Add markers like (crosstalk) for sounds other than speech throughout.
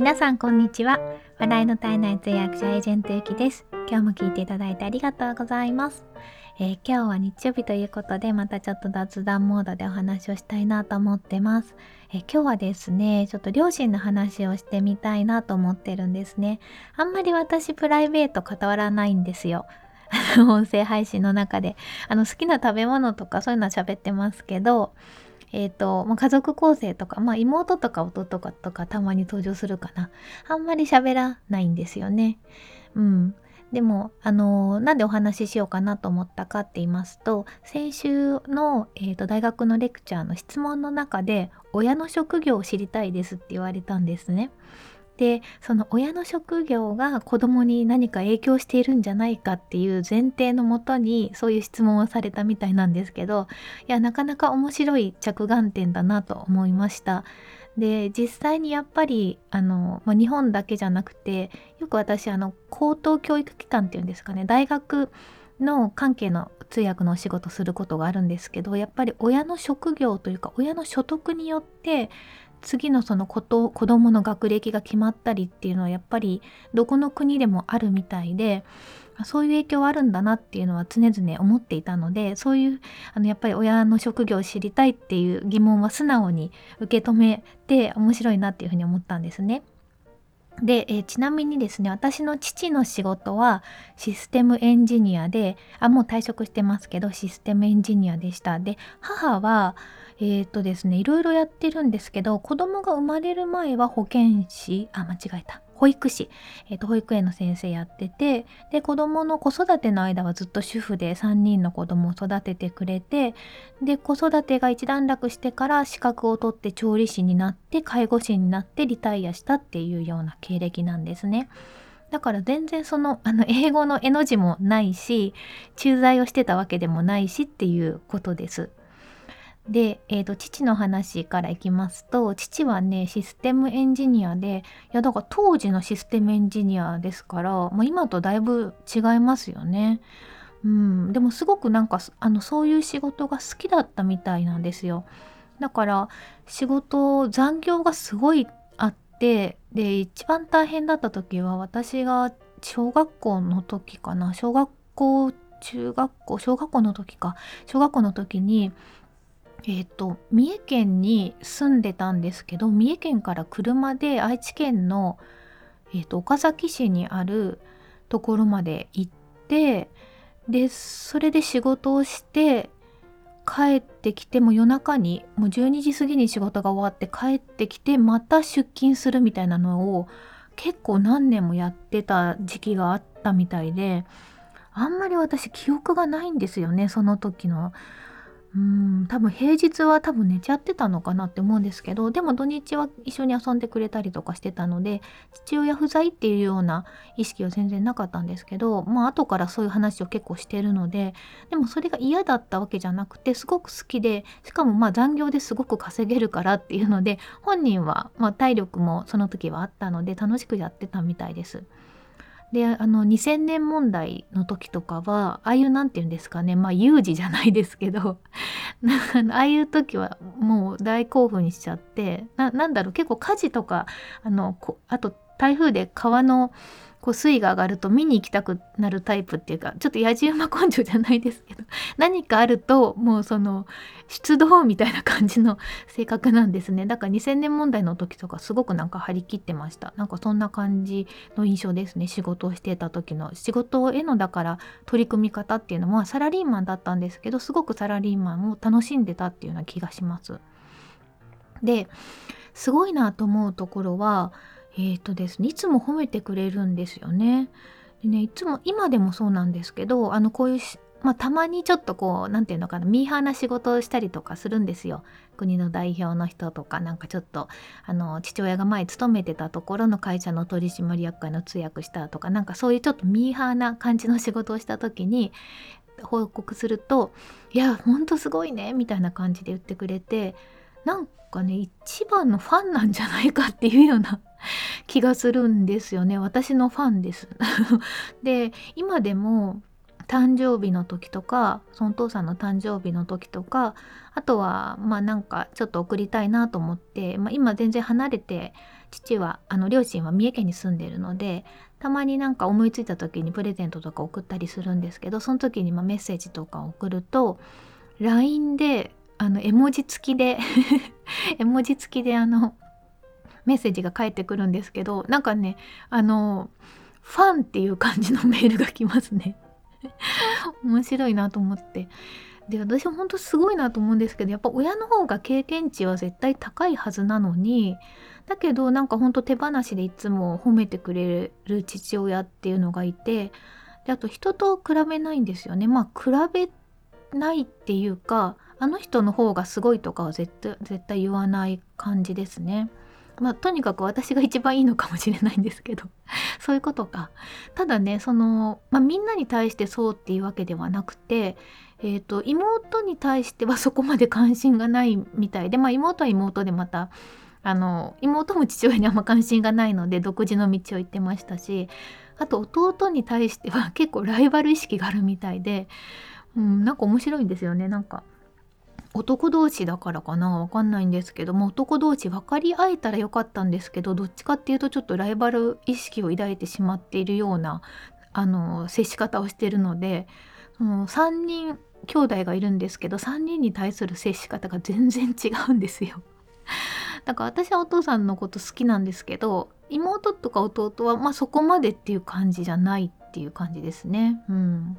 皆さんこんにちは。笑いの絶えない通訳者エージェントゆきです。今日も聞いていただいてありがとうございます。えー、今日は日曜日ということでまたちょっと雑談モードでお話をしたいなと思ってます、えー、今日はですねちょっと両親の話をしてみたいなと思ってるんですね。あんまり私プライベート関わらないんですよ。(laughs) 音声配信の中で。あの好きな食べ物とかそういうのは喋ってますけどえっ、ー、と、まあ、家族構成とか、まあ、妹とか弟とかとかたまに登場するかな。あんまり喋らないんですよね。うん。でも、あのー、なんでお話ししようかなと思ったかって言いますと、先週の、えーと、大学のレクチャーの質問の中で、親の職業を知りたいですって言われたんですね。でその親の職業が子供に何か影響しているんじゃないかっていう前提のもとにそういう質問をされたみたいなんですけどいやなかなか面白い着眼点だなと思いました。で実際にやっぱりあの、まあ、日本だけじゃなくてよく私あの高等教育機関っていうんですかね大学の関係の通訳のお仕事することがあるんですけどやっぱり親の職業というか親の所得によって次のそのこと子供の学歴が決まったりっていうのはやっぱりどこの国でもあるみたいでそういう影響はあるんだなっていうのは常々思っていたのでそういうあのやっぱり親の職業を知りたいっていう疑問は素直に受け止めて面白いなっていうふうに思ったんですね。で、え、ちなみにですね私の父の仕事はシステムエンジニアであもう退職してますけどシステムエンジニアでしたで母はえっ、ー、とですねいろいろやってるんですけど子供が生まれる前は保健師あ間違えた保育士、えーと、保育園の先生やっててで子供の子育ての間はずっと主婦で3人の子供を育ててくれてで子育てが一段落してから資格を取って調理師になって介護士になってリタイアしたっていうような経歴なんですね。だから全然そのあの英語の絵の字もないし駐在をしてたわけでもないしっていうことです。で、えーと、父の話からいきますと父はねシステムエンジニアでいやだから当時のシステムエンジニアですから、まあ、今とだいぶ違いますよね。うん、でもすごくなんかあのそういう仕事が好きだったみたいなんですよ。だから仕事残業がすごいあってで一番大変だった時は私が小学校の時かな小学校中学校小学校の時か小学校の時にえっ、ー、と三重県に住んでたんですけど三重県から車で愛知県の、えーと、岡崎市にあるところまで行ってでそれで仕事をして帰ってきても夜中にもう12時過ぎに仕事が終わって帰ってきてまた出勤するみたいなのを結構何年もやってた時期があったみたいであんまり私記憶がないんですよねその時の。うん多分平日は多分寝ちゃってたのかなって思うんですけどでも土日は一緒に遊んでくれたりとかしてたので父親不在っていうような意識は全然なかったんですけどまあ後からそういう話を結構してるのででもそれが嫌だったわけじゃなくてすごく好きでしかもまあ残業ですごく稼げるからっていうので本人はま体力もその時はあったので楽しくやってたみたいです。であの2000年問題の時とかはああいう何て言うんですかねまあ有事じゃないですけど (laughs) (laughs) ああいう時はもう大興奮しちゃってなんだろう結構火事とかあのあと台風で川のこう水位が上がると見に行きたくなるタイプっていうかちょっとやじ馬根性じゃないですけど (laughs) 何かあるともうその出動みたいな感じの性格なんですね。だから2000年問題の時とかすごくなんか張り切ってました。なんかそんな感じの印象ですね。仕事をしてた時の仕事へのだから取り組み方っていうのはサラリーマンだったんですけどすごくサラリーマンを楽しんでたっていうような気がします。ですごいなと思うところはえっ、ー、とですねいつも褒めてくれるんですよね。でねいつも今でもそうなんですけどあのこういうまあ、たまにちょっとこう何て言うのかなミーハーな仕事をしたりとかするんですよ。国の代表の人とかなんかちょっとあの父親が前勤めてたところの会社の取締役会の通訳したとかなんかそういうちょっとミーハーな感じの仕事をした時に報告すると「いやほんとすごいね」みたいな感じで言ってくれてなんかね一番のファンなんじゃないかっていうような (laughs) 気がするんですよね。私のファンです。(laughs) で今でも誕生日の時とかそのお父さんの誕生日の時とかあとはまあなんかちょっと送りたいなと思って、まあ、今全然離れて父はあの両親は三重県に住んでるのでたまになんか思いついた時にプレゼントとか送ったりするんですけどその時にまメッセージとか送ると LINE であの絵文字付きで (laughs) 絵文字付きであのメッセージが返ってくるんですけどなんかねあのファンっていう感じのメールが来ますね。(laughs) 面白いなと思って。で私ほんとすごいなと思うんですけどやっぱ親の方が経験値は絶対高いはずなのにだけどなんかほんと手放しでいつも褒めてくれる父親っていうのがいてであと人と比べないんですよね。まあ比べないっていうかあの人の方がすごいとかは絶対絶対言わない感じですね。まあ、とにかく私が一番いいのかもしれないんですけど。(laughs) そういうことか。ただねその、まあ、みんなに対してそうっていうわけではなくて、えーと、妹に対しては (laughs) そこまで関心がないみたいで、まあ、妹は妹でまたあの妹も父親にあんま関心がないので独自の道を行ってましたしあと弟に対しては結構ライバル意識があるみたいで、うん、なんか面白いんですよね。なんか男同士だからかな？わかんないんですけども男同士分かり合えたらよかったんですけどどっちかっていうとちょっとライバル意識を抱いてしまっているようなあの接し方をしているので、うん、3人兄弟がいるんですけど3人に対する接し方が全然違うんですよ。(laughs) だから私はお父さんのこと好きなんですけど妹とか弟はまあそこまでっていう感じじゃないっていう感じですね。うん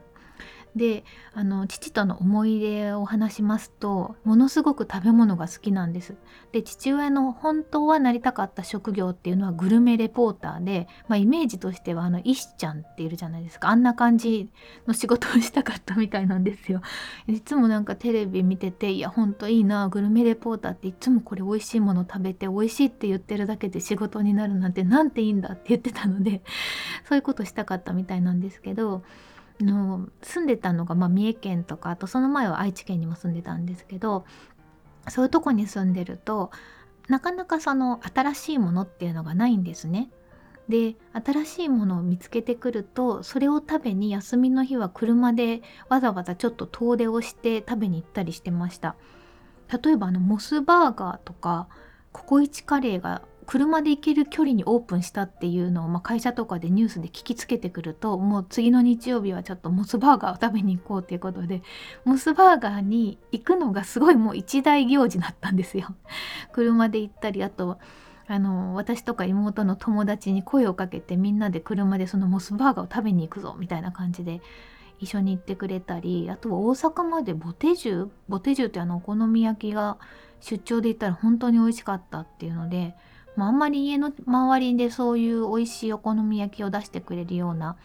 であの父との思い出を話しますとものすごく食べ物が好きなんです。で父親の本当はなりたかった職業っていうのはグルメレポーターで、まあ、イメージとしてはあの石ちゃんっているじゃないですか。あんな感じの仕事をしたかったみたいなんですよ。(laughs) いつもなんかテレビ見てていやほんといいなグルメレポーターっていつもこれ美味しいもの食べて美味しいって言ってるだけで仕事になるなんてなんていいんだって言ってたので (laughs) そういうことしたかったみたいなんですけどの住んでたのが、まあ、三重県とかあとその前は愛知県にも住んでたんですけどそういうとこに住んでるとなかなかその新しいものっていうのがないんですね。で新しいものを見つけてくるとそれを食べに休みの日は車でわざわざちょっと遠出をして食べに行ったりしてました例えばあのモスバーガーとかココイチカレーが車で行ける距離にオープンしたっていうのを、まあ、会社とかでニュースで聞きつけてくるともう次の日曜日はちょっとモスバーガーを食べに行こうっていうことで (laughs) モスバーガーに行くのがすごいもう一大行事だったんですよ。(laughs) 車で行ったりあとあの私とか妹の友達に声をかけてみんなで車でそのモスバーガーを食べに行くぞみたいな感じで一緒に行ってくれたりあとは大阪までボテジュボテジュってあのお好み焼きが出張で行ったら本当に美味しかったっていうのでまあ、あんまり家の周りでそういう美味しいお好み焼きを出してくれるような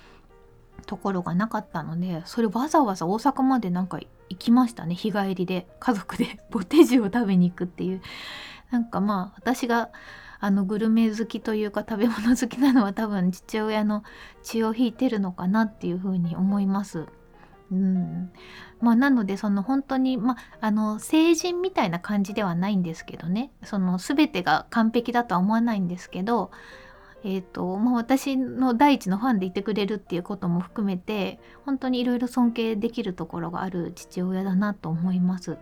ところがなかったのでそれわざわざ大阪までなんか行きましたね。日帰りで。家族で。(laughs) ボテジュを食べに行くっていう。なんかまあ私があのグルメ好きというか食べ物好きなのは多分父親の血を引いてるのかなっていうふうに思います。うんまあ、なのでその本当に、まあ、あの成人みたいな感じではないんですけどねその全てが完璧だとは思わないんですけど、えーとまあ、私の第一のファンでいてくれるっていうことも含めて本当にいろいろ尊敬できるところがある父親だなと思います。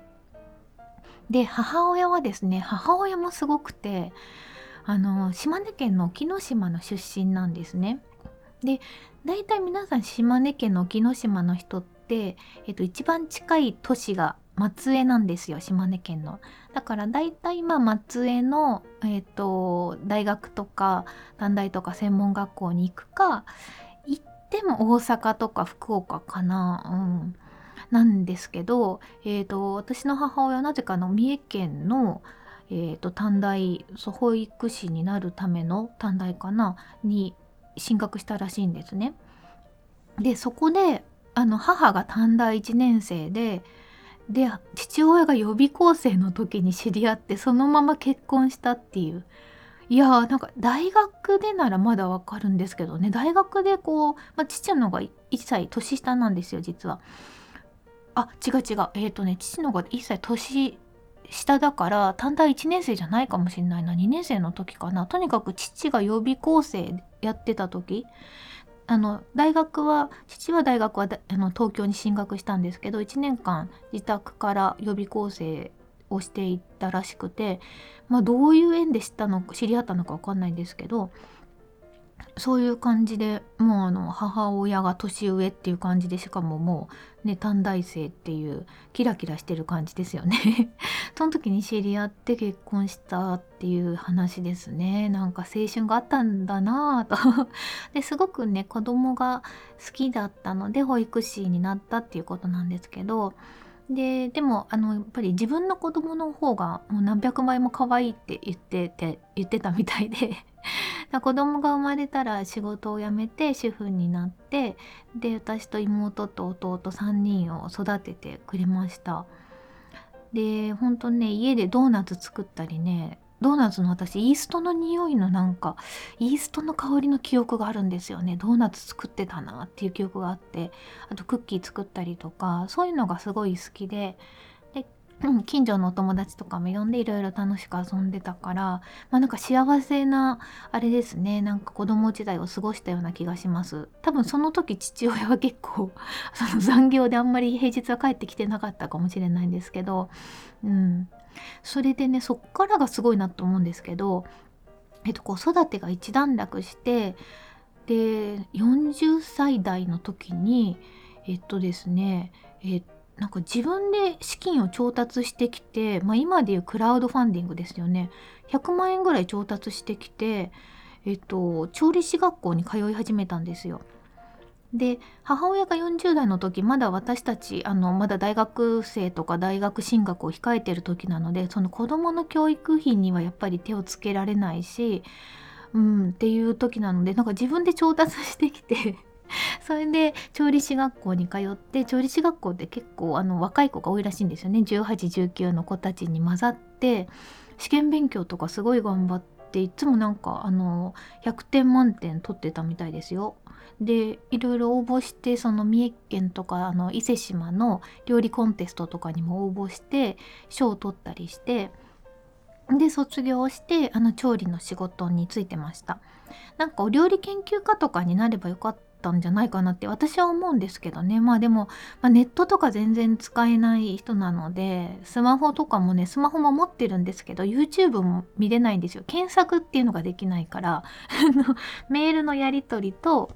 で母親はですね母親もすごくてあの島根県の沖ノ島の出身なんですね。で大体皆さん島根県の沖ノ島の人って、えっと、一番近い都市が松江なんですよ島根県の。だから大体まあ松江の、えっと、大学とか短大とか専門学校に行くか行っても大阪とか福岡かな。うんなんですけど、えーと、私の母親なぜかの三重県の、えーと短大保育士になるための短大かなに進学したらしいんですね。でそこであの母が短大1年生でで父親が予備校生の時に知り合ってそのまま結婚したっていう。いやーなんか大学でならまだわかるんですけどね。大学でこう、まあ、父の方が1歳年下なんですよ実は。あ違う違う。えっ、ー、とね父の方が1歳年下だから短大1年生じゃないかもしんないな。2年生の時かな。とにかく父が予備校生やってた時。あの大学は父は大学はあの東京に進学したんですけど1年間自宅から予備校生をしていったらしくて、まあ、どういう縁で知ったのか知り合ったのか分かんないんですけどそういう感じでもうあの母親が年上っていう感じでしかももうね短大生っていうキラキラしてる感じですよね。(laughs) その時に知り合って結婚したっていう話ですね。なんか青春があったんだなぁと。(laughs) ですごくね子供が好きだったので保育士になったっていうことなんですけどででもあのやっぱり自分の子供の方がもう何百倍も可愛いって言ってて言ってたみたいで。(laughs) 子供が生まれたら仕事を辞めて主婦になってで私と妹と弟3人を育ててくれました。で本当ね家でドーナツ作ったりねドーナツの私イーストの匂いのなんかイーストの香りの記憶があるんですよね。ドーナツ作ってたなっていう記憶があってあとクッキー作ったりとかそういうのがすごい好きでで近所のお友達とかも呼んでいろいろ楽しく遊んでたからまあなんか幸せなあれですね。なんか子供時代を過ごしたような気がします。多分その時父親は結構 (laughs) その残業であんまり平日は帰ってきてなかったかもしれないんですけどうん。それでねそっからがすごいなと思うんですけど、えっと、子育てが一段落してで40歳代の時にえっとですねえなんか自分で資金を調達してきて、まあ、今でいうクラウドファンディングですよね100万円ぐらい調達してきて、えっと、調理師学校に通い始めたんですよ。で母親が40代の時まだ私たちあのまだ大学生とか大学進学を控えてる時なのでその子どもの教育費にはやっぱり手をつけられないし、うん、っていう時なのでなんか自分で調達してきて (laughs) それで調理師学校に通って調理師学校って結構あの若い子が多いらしいんですよね1819の子たちに混ざって試験勉強とかすごい頑張っていつもなんかあの100点満点取ってたみたいですよ。でいろいろ応募してその三重県とかあの伊勢志摩の料理コンテストとかにも応募して賞を取ったりしてで卒業してあの調理の仕事に就いてました。なんかお料理研究家とかになればよかったんじゃないかなって私は思うんですけどね。まあでも、まあ、ネットとか全然使えない人なのでスマホとかもねスマホも持ってるんですけど YouTube も見れないんですよ。検索っていうのができないからメールのやり取りと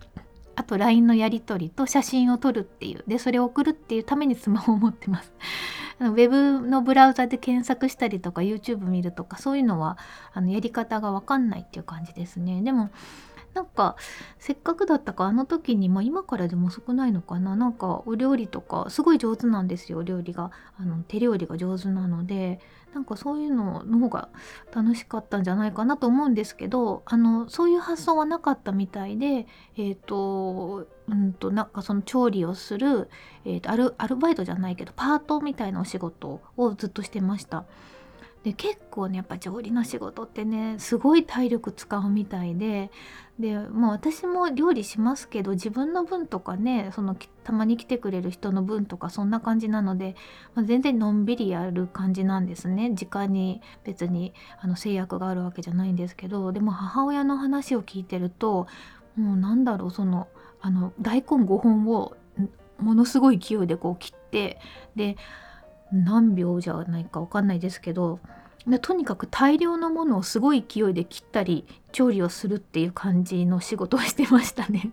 あと LINE のやり取りと写真を撮るっていうでそれを送るっていうためにスマホを持ってます。(laughs) ウェブのブラウザで検索したりとか YouTube 見るとかそういうのはあのやり方がわかんないっていう感じですね。でもなんかせっかくだったかあの時に、ま、今からでも遅くないのかな。なんかお料理とかすごい上手なんですよ料理が。あの手料理が上手なので。なんかそういうのの方が楽しかったんじゃないかなと思うんですけどあのそういう発想はなかったみたいでえっ、ー、とうんとなんかその調理をする、えーと、アルアルバイトじゃないけどパートみたいなお仕事をずっとしてました。で結構ねやっぱ調理の仕事ってねすごい体力使うみたいででまあ私も料理しますけど自分の分とかねそのたまに来てくれる人の分とかそんな感じなので、まあ、全然のんびりやる感じなんですね。時間に別にあの制約があるわけじゃないんですけどでも母親の話を聞いてるともうなんだろうそのあの大根5本をものすごい勢いでこう切ってで何秒じゃないか分かんないですけどとにかく大量のものをすごい勢いで切ったり調理をするっていう感じの仕事をしてましたね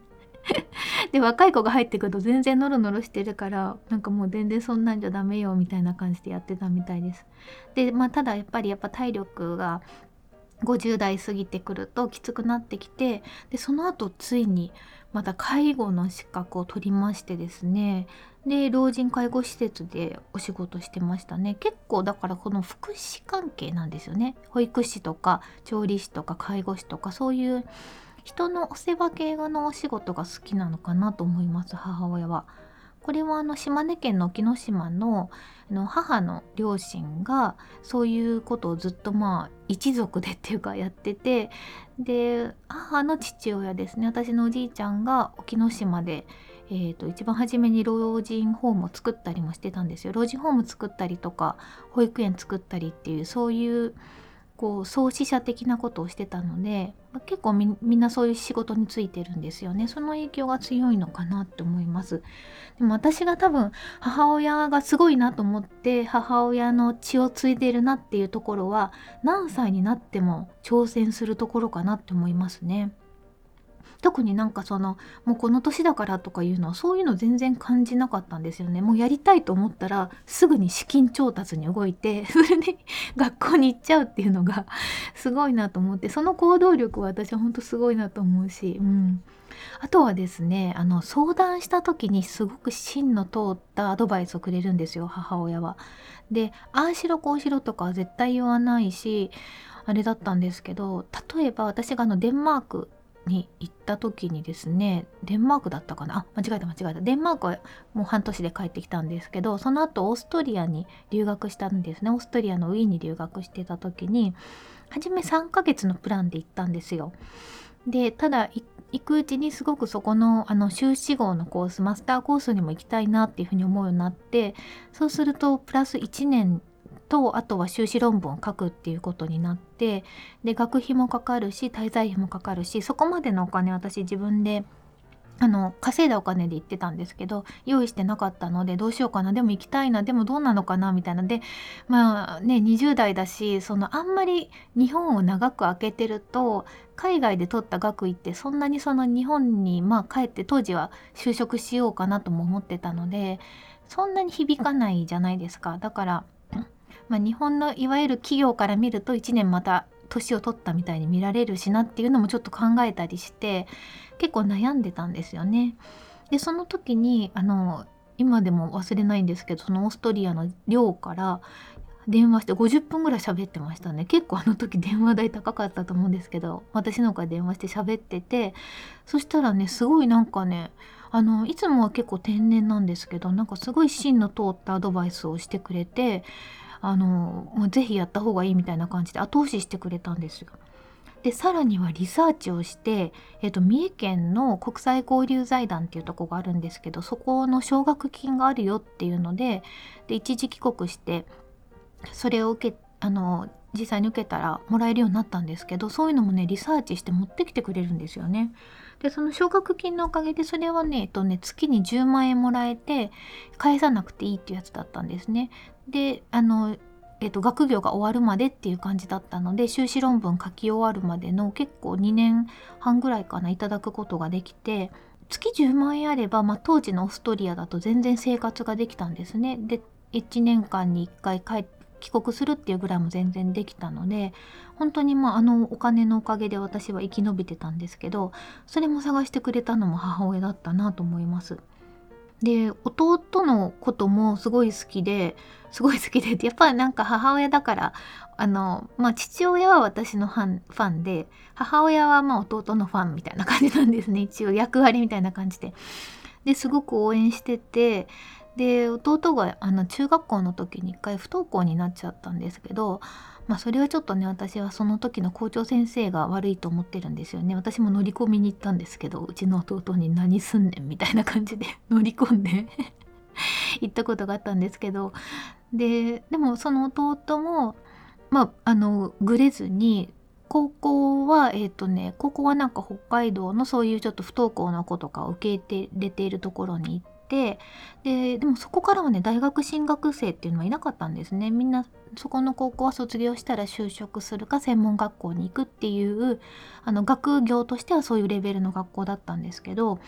(laughs) で若い子が入ってくると全然ノロノロしてるからなんかもう全然そんなんじゃダメよみたいな感じでやってたみたいです。でまあただやっぱりやっぱ体力が50代過ぎてくるときつくなってきてでその後ついにまた介護の資格を取りましてですね。で老人介護施設でお仕事してましたね。結構だからこの福祉関係なんですよね。保育士とか調理師とか介護士とかそういう人のお世話系のお仕事が好きなのかなと思います母親は。これはあの島根県の沖ノ島のの母の両親がそういうことをずっとまあ一族でっていうかやっててで母の父親ですね。私のおじいちゃんが沖ノ島でえーと、一番初めに老人ホームを作ったりもしてたんですよ。老人ホーム作ったりとか保育園作ったりっていうそういうこう創始者的なことをしてたので結構みんなそういう仕事についてるんですよね。その影響が強いのかなって思います。でも私が多分母親がすごいなと思って母親の血を継いでるなっていうところは何歳になっても挑戦するところかなって思いますね。特になんかそのもうこの年だからとかいうのはそういうの全然感じなかったんですよねもうやりたいと思ったらすぐに資金調達に動いて (laughs) それで学校に行っちゃうっていうのがすごいなと思ってその行動力は私は本当すごいなと思うし、うん、あとはですねあの相談した時にすごく芯の通ったアドバイスをくれるんですよ母親は。でああしろこうしろとかは絶対言わないしあれだったんですけど例えば私があのデンマークに行った時にですねデンマークだったかな？あ間違えた間違えた。デンマークはもう半年で帰ってきたんですけどその後オーストリアに留学したんですね。オーストリアのウィーンに留学してた時に初め3ヶ月のプランで行ったんですよ。でただ行くうちにすごくそこのあの修士号のコースマスターコースにも行きたいなっていうふうに思うようになってそうするとプラス1年とあとは修士論文を書くっていうことになってで学費もかかるし滞在費もかかるしそこまでのお金私自分であの稼いだお金で行ってたんですけど用意してなかったのでどうしようかなでも行きたいなでもどうなのかなみたいな。でまあね20代だしそのあんまり日本を長く空けてると海外で取った学位ってそんなにその日本にまあ帰って当時は就職しようかなとも思ってたのでそんなに響かないじゃないですか。だからまあ、日本のいわゆる企業から見ると1年また年を取ったみたいに見られるしなっていうのもちょっと考えたりして結構悩んでたんですよね。でその時にあの今でも忘れないんですけどそのオーストリアの寮から電話して50分ぐらい喋ってましたね結構あの時電話代高かったと思うんですけど私の方から電話して喋っててそしたらねすごいなんかねあのいつもは結構天然なんですけどなんかすごい芯の通ったアドバイスをしてくれてあのもうぜひやった方がいいみたいな感じで後押ししてくれたんですよ。でさらにはリサーチをして、えーと、三重県の国際交流財団っていうとこがあるんですけどそこの奨学金があるよっていうのでで一時帰国してそれを受けあの実際に受けたらもらえるようになったんですけどそういうのもねリサーチして持ってきてくれるんですよね。でその奨学金のおかげでそれはね,、えっとね月に10万円もらえて返さなくていいっていうやつだったんですね。であのえっと、学業が終わるまでっていう感じだったので修士論文書き終わるまでの結構2年半ぐらいかないただくことができて月10万円あれば、まあ、当時のオーストリアだと全然生活ができたんですね。で1年間に1回帰帰国するっていうぐらいも全然できたので本当にまああのお金のおかげで私は生き延びてたんですけどそれも探してくれたのも母親だったなと思います。で弟のこともすごい好きですごい好きで (laughs) やっぱりなんか母親だからあの、まあ、父親は私のファンファンで母親はまあ弟のファンみたいな感じなんですね (laughs) 一応役割みたいな感じで。ですごく応援しててで弟があの中学校の時に一回不登校になっちゃったんですけどまあそれはちょっとね私はその時の校長先生が悪いと思ってるんですよね。私も乗り込みに行ったんですけどうちの弟に何すんねんみたいな感じで (laughs) 乗り込んで (laughs) 行ったことがあったんですけど。ででもその弟もまああのぐれずに高校はえっ、ー、とね高校はなんか北海道のそういうちょっと不登校の子とかを受け入れているところに行ってででもそこからはね大学進学生っていうのはいなかったんですね。みんなそこの高校は卒業したら就職するか専門学校に行くっていうあの学業としてはそういうレベルの学校だったんですけど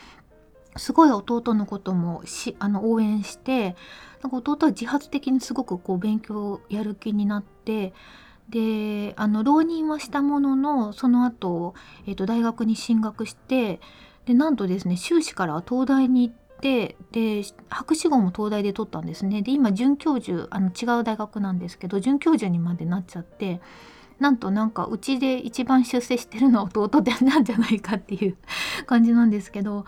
すごい弟のこともしあの応援してなんか弟は自発的にすごくこう勉強やる気になってであの浪人はしたもののその後、えーと大学に進学してでなんとですね修士からは東大に行ってで博士号も東大で取ったんですね。で今准教授あの違う大学なんですけど准教授にまでなっちゃってなんとなんかうちで一番出世してるのは弟でなんじゃないかっていう (laughs) 感じなんですけど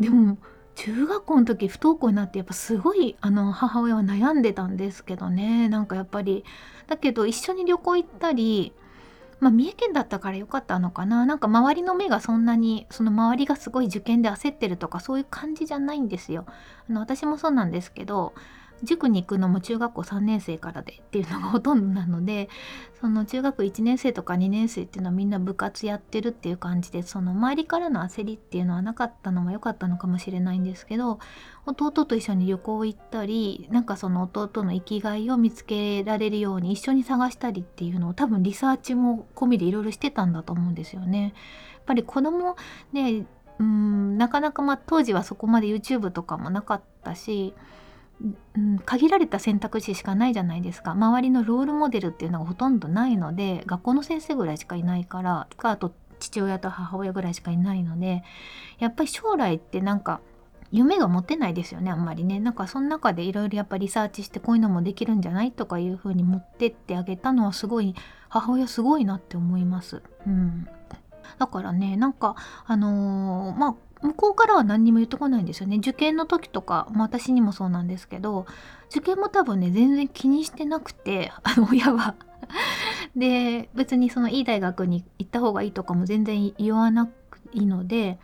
でも中学校の時不登校になってやっぱすごいあの母親は悩んでたんですけどね。なんかやっぱりだけど一緒に旅行行ったりまあ、三重県だったから良かったのかななんか周りの目がそんなにその周りがすごい受験で焦ってるとかそういう感じじゃないんですよ。あの私もそうなんですけど塾に行くのも中学校3年生からでっていうのがほとんどなのでその中学1年生とか2年生っていうのはみんな部活やってるっていう感じでその周りからの焦りっていうのはなかったのも良かったのかもしれないんですけど弟と一緒に旅行行ったりなんかその弟の生きがいを見つけられるように一緒に探したりっていうのを多分リサーチも込みでいろいろしてたんだと思うんですよね。やっぱり子供ねうんなかなかまあ当時はそこまで YouTube とかもなかったしうん、限られた選択肢しかないじゃないですか。周りのロールモデルっていうのがほとんどないので学校の先生ぐらいしかいないからかあと父親と母親ぐらいしかいないのでやっぱり将来ってなんか夢が持てないですよねあんまりね。なんかその中でいろいろやっぱリサーチしてこういうのもできるんじゃないとかいう風に持ってってあげたのはすごい母親すごいなって思います。うん、だからねなんかあのー、まあ向こうからは何にも言ってこないんですよね。受験の時とか、まあ、私にもそうなんですけど受験も多分ね全然気にしてなくてあの (laughs) 親は。で別にそのいい大学に行った方がいいとかも全然言わないいので、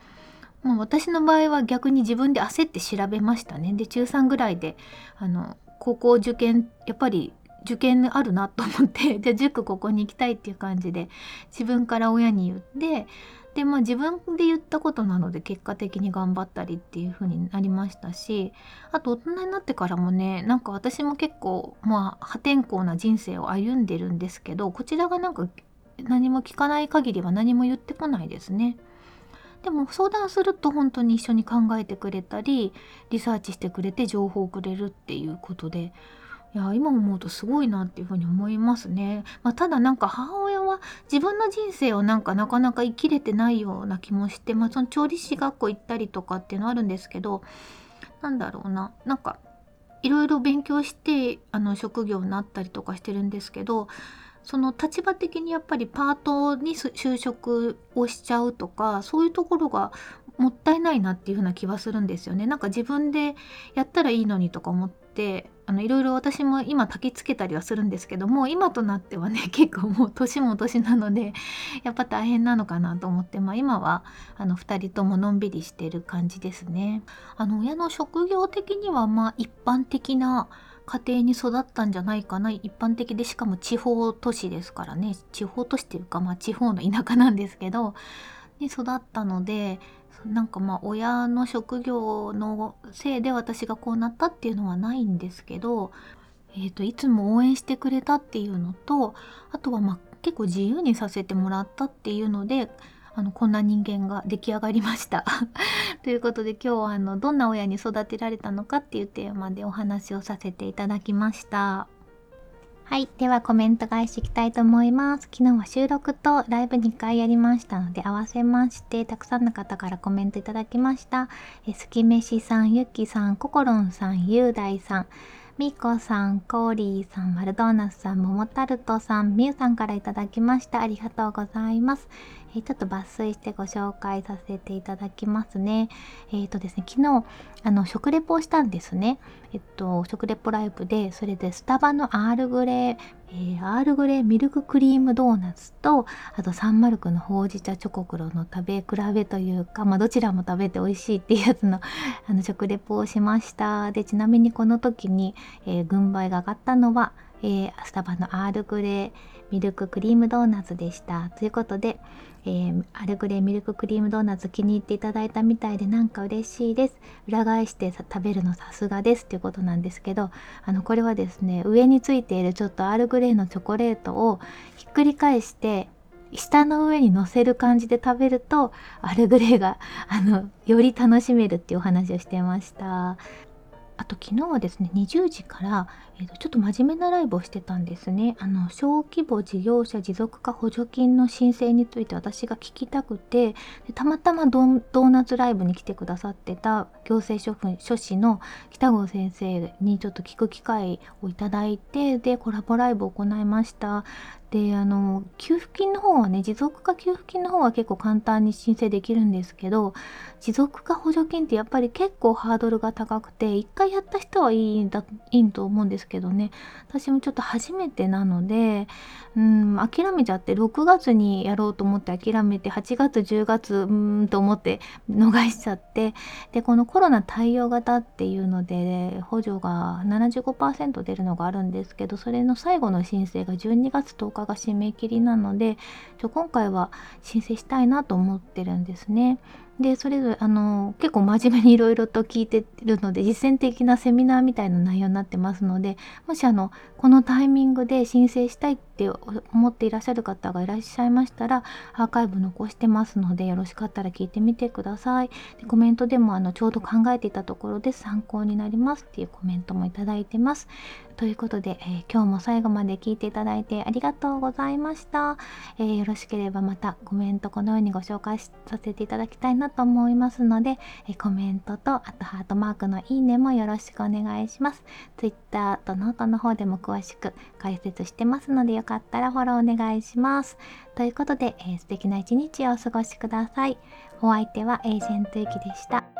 まあ、私の場合は逆に自分で焦って調べましたね。で中3ぐらいであの高校受験やっぱり受験あるなと思ってじゃあ塾ここに行きたいっていう感じで自分から親に言ってでまあ自分で言ったことなので結果的に頑張ったりっていう風になりましたしあと大人になってからもねなんか私も結構まあ破天荒な人生を歩んでるんですけどこちらがなんか何も聞かない限りは何も言ってこないですね。でも相談すると本当に一緒に考えてくれたりリサーチしてくれて情報をくれるっていうことでいや今思うとすごいなっていうふうに思いますね。まあ、ただなんか母親は自分の人生をなんかなかなか生きれてないような気もして、まあ、その調理師学校行ったりとかっていうのあるんですけどなんだろうななんかいろいろ勉強してあの職業になったりとかしてるんですけどその立場的にやっぱりパートに就職をしちゃうとかそういうところがもったいないなっていう風な気はするんですよね。なんか自分でやったらいいのにとか思ってあのいろいろ私も今焚きつけたりはするんですけども今となってはね (laughs) 結構もう年も年なのでやっぱ大変なのかなと思って、まあ、今はあの2人とものんびりしてる感じですね。あの親の職業的にはまあ一般的な家庭に育ったんじゃないかな一般的でしかも地方都市ですからね地方都市っていうかまあ地方の田舎なんですけどに育ったのでなんかまあ親の職業のせいで私がこうなったっていうのはないんですけど、えーと、いつも応援してくれたっていうのとあとはまあ結構自由にさせてもらったっていうのであのこんな人間が出来上がりました。(laughs) ということで今日はあのどんな親に育てられたのかっていうテーマでお話をさせていただきました。はい。ではコメント返していきたいと思います。昨日は収録とライブ2回やりましたので、合わせまして、たくさんの方からコメントいただきました。えすきめしさん、ゆきさん、こころんさん、ゆうだいさん、みこさん、コーリーさん、マルドーナスさん、ももたるとさん、みゆさんからいただきました。ありがとうございます。え、ちょっと抜粋してご紹介させていただきますね。えっ、ー、とですね、昨日、あの、食レポをしたんですね。えっと、食レポライブで、それでスタバのアールグレー、えー、アールグレーミルククリームドーナツと、あとサンマルクのほうじ茶チョコクロの食べ比べというか、まあ、どちらも食べて美味しいっていうやつのあの食レポをしました。で、ちなみにこの時に、えー、軍配が上がったのは、えー、スタバのアールグレーミルククリームドーナツでした。ということで、えー、アルグレーミルククリームドーナツ気に入っていただいたみたいでなんか嬉しいです。裏返して食べるのさすがですっていうことなんですけど、あの、これはですね、上についているちょっとアールグレーのチョコレートをひっくり返して下の上に乗せる感じで食べるとアルグレーがあのより楽しめるっていうお話をしてましたあと昨日はですね20時から、えーと、ちょっと真面目なライブをしてたんですね。あの小規模事業者持続化補助金の申請について私が聞きたくてたまたまドーナツライブに来てくださってた行政書書士の北郷先生にちょっと聞く機会をいただいてでコラボライブを行いました。であの給付金の方はね持続化給付金の方は結構簡単に申請できるんですけど持続化補助金ってやっぱり結構ハードルが高くて一回やった人はいいんだいいと思うんですけどね私もちょっと初めてなのでうん諦めちゃって6月にやろうと思って諦めて8月10月うんと思って逃しちゃってでこのコロナ対応型っていうので補助が75%出るのがあるんですけどそれの最後の申請が12月10日が締め切りなのでちょ今回は申請したいなと思ってるんですね。でそれぞれあの結構真面目にいろいろと聞いてるので実践的なセミナーみたいな内容になってますのでもしあのこのタイミングで申請したいって思っていらっしゃる方がいらっしゃいましたらアーカイブ残してますのでよろしかったら聞いてみてください。でコメントでもあのちょうど考えていたところで参考になりますっていうコメントもいただいてます。ということで、えー、今日も最後まで聞いていただいてありがとうございました、えー、よろしければまたコメントこのようにご紹介させていただきたいなと思いますので、えー、コメントとあとハートマークのいいねもよろしくお願いします。Twitter とノートの方でも詳しく解説してますのでよかったらフォローお願いします。ということで、えー、素敵な一日をお過ごしください。お相手はエージェントゆきでした。